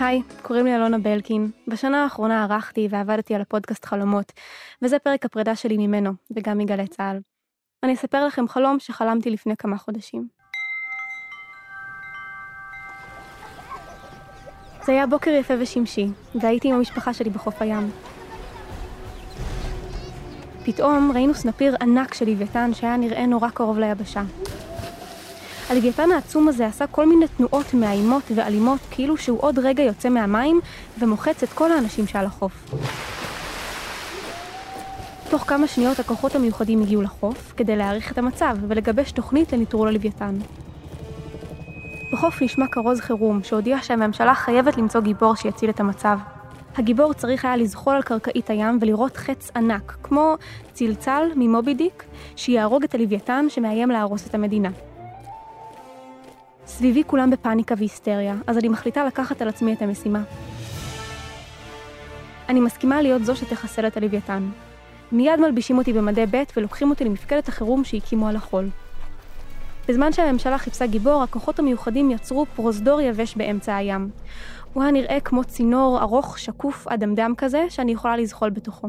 היי, קוראים לי אלונה בלקין. בשנה האחרונה ערכתי ועבדתי על הפודקאסט חלומות, וזה פרק הפרידה שלי ממנו, וגם מגלי צה"ל. אני אספר לכם חלום שחלמתי לפני כמה חודשים. זה היה בוקר יפה ושמשי, והייתי עם המשפחה שלי בחוף הים. פתאום ראינו סנפיר ענק של לוויתן שהיה נראה נורא קרוב ליבשה. הלוויתן העצום הזה עשה כל מיני תנועות מאיימות ואלימות, כאילו שהוא עוד רגע יוצא מהמים ומוחץ את כל האנשים שעל החוף. תוך כמה שניות הכוחות המיוחדים הגיעו לחוף כדי להעריך את המצב ולגבש תוכנית לניטרול הלוויתן. בחוף נשמע כרוז חירום שהודיע שהממשלה חייבת למצוא גיבור שיציל את המצב. הגיבור צריך היה לזחול על קרקעית הים ולראות חץ ענק, כמו צלצל ממובי דיק, שיהרוג את הלוויתן שמאיים להרוס את המדינה. סביבי כולם בפאניקה והיסטריה, אז אני מחליטה לקחת על עצמי את המשימה. אני מסכימה להיות זו שתחסל את הלוויתן. מיד מלבישים אותי במדי ב' ולוקחים אותי למפקדת החירום שהקימו על החול. בזמן שהממשלה חיפשה גיבור, הכוחות המיוחדים יצרו פרוזדור יבש באמצע הים. הוא היה נראה כמו צינור ארוך, שקוף, אדמדם כזה, שאני יכולה לזחול בתוכו.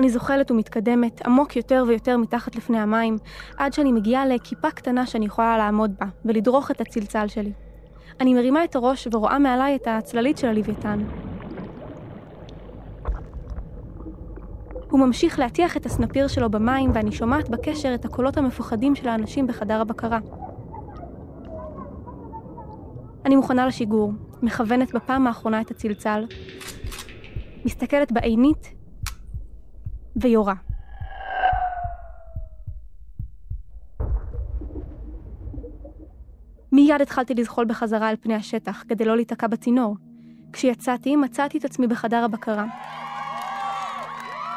אני זוחלת ומתקדמת, עמוק יותר ויותר מתחת לפני המים, עד שאני מגיעה לכיפה קטנה שאני יכולה לעמוד בה, ולדרוך את הצלצל שלי. אני מרימה את הראש ורואה מעליי את הצללית של הלוויתן. הוא ממשיך להטיח את הסנפיר שלו במים, ואני שומעת בקשר את הקולות המפוחדים של האנשים בחדר הבקרה. אני מוכנה לשיגור, מכוונת בפעם האחרונה את הצלצל, מסתכלת בעינית ויורה. מיד התחלתי לזחול בחזרה על פני השטח כדי לא להיתקע בצינור. כשיצאתי, מצאתי את עצמי בחדר הבקרה.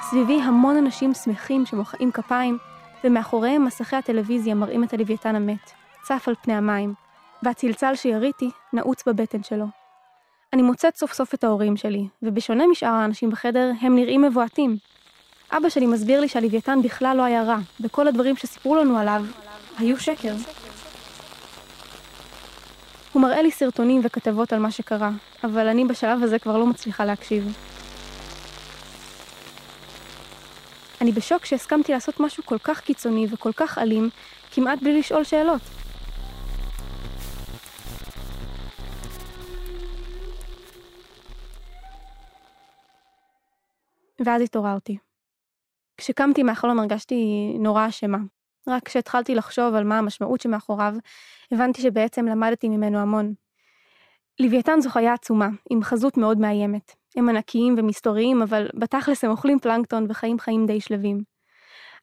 סביבי המון אנשים שמחים שמוחאים כפיים, ומאחוריהם מסכי הטלוויזיה מראים את הלוויתן המת, צף על פני המים, והצלצל שיריתי נעוץ בבטן שלו. אני מוצאת סוף סוף את ההורים שלי, ובשונה משאר האנשים בחדר, הם נראים מבועתים. אבא שלי מסביר לי שהלוויתן בכלל לא היה רע, וכל הדברים שסיפרו לנו עליו היו שקר. הוא מראה לי סרטונים וכתבות על מה שקרה, אבל אני בשלב הזה כבר לא מצליחה להקשיב. אני בשוק שהסכמתי לעשות משהו כל כך קיצוני וכל כך אלים, כמעט בלי לשאול שאלות. ואז התעוררתי. כשקמתי מהחלום הרגשתי נורא אשמה. רק כשהתחלתי לחשוב על מה המשמעות שמאחוריו, הבנתי שבעצם למדתי ממנו המון. לוויתן זו חיה עצומה, עם חזות מאוד מאיימת. הם ענקיים ומסתוריים, אבל בתכלס הם אוכלים פלנקטון וחיים חיים די שלווים.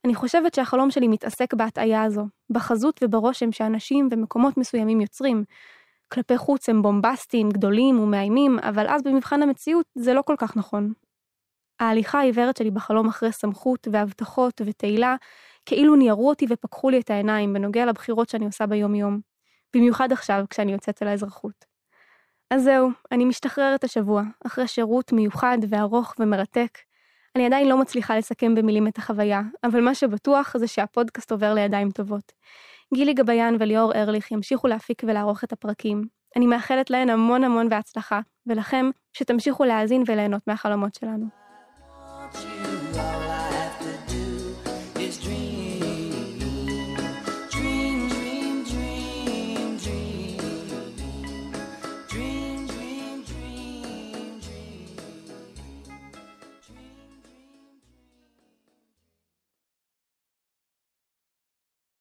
אני חושבת שהחלום שלי מתעסק בהטעיה הזו, בחזות וברושם שאנשים ומקומות מסוימים יוצרים. כלפי חוץ הם בומבסטיים, גדולים ומאיימים, אבל אז במבחן המציאות זה לא כל כך נכון. ההליכה העיוורת שלי בחלום אחרי סמכות והבטחות ותהילה, כאילו ניירו אותי ופקחו לי את העיניים בנוגע לבחירות שאני עושה ביום-יום. במיוחד עכשיו, כשאני יוצאת אל האזרחות. אז זהו, אני משתחררת השבוע, אחרי שירות מיוחד וארוך ומרתק. אני עדיין לא מצליחה לסכם במילים את החוויה, אבל מה שבטוח זה שהפודקאסט עובר לידיים טובות. גילי גביין וליאור ארליך ימשיכו להפיק ולערוך את הפרקים. אני מאחלת להן המון המון בהצלחה, ולכם, שתמשיכו להאזין וליהנות מהחלומות שלנו.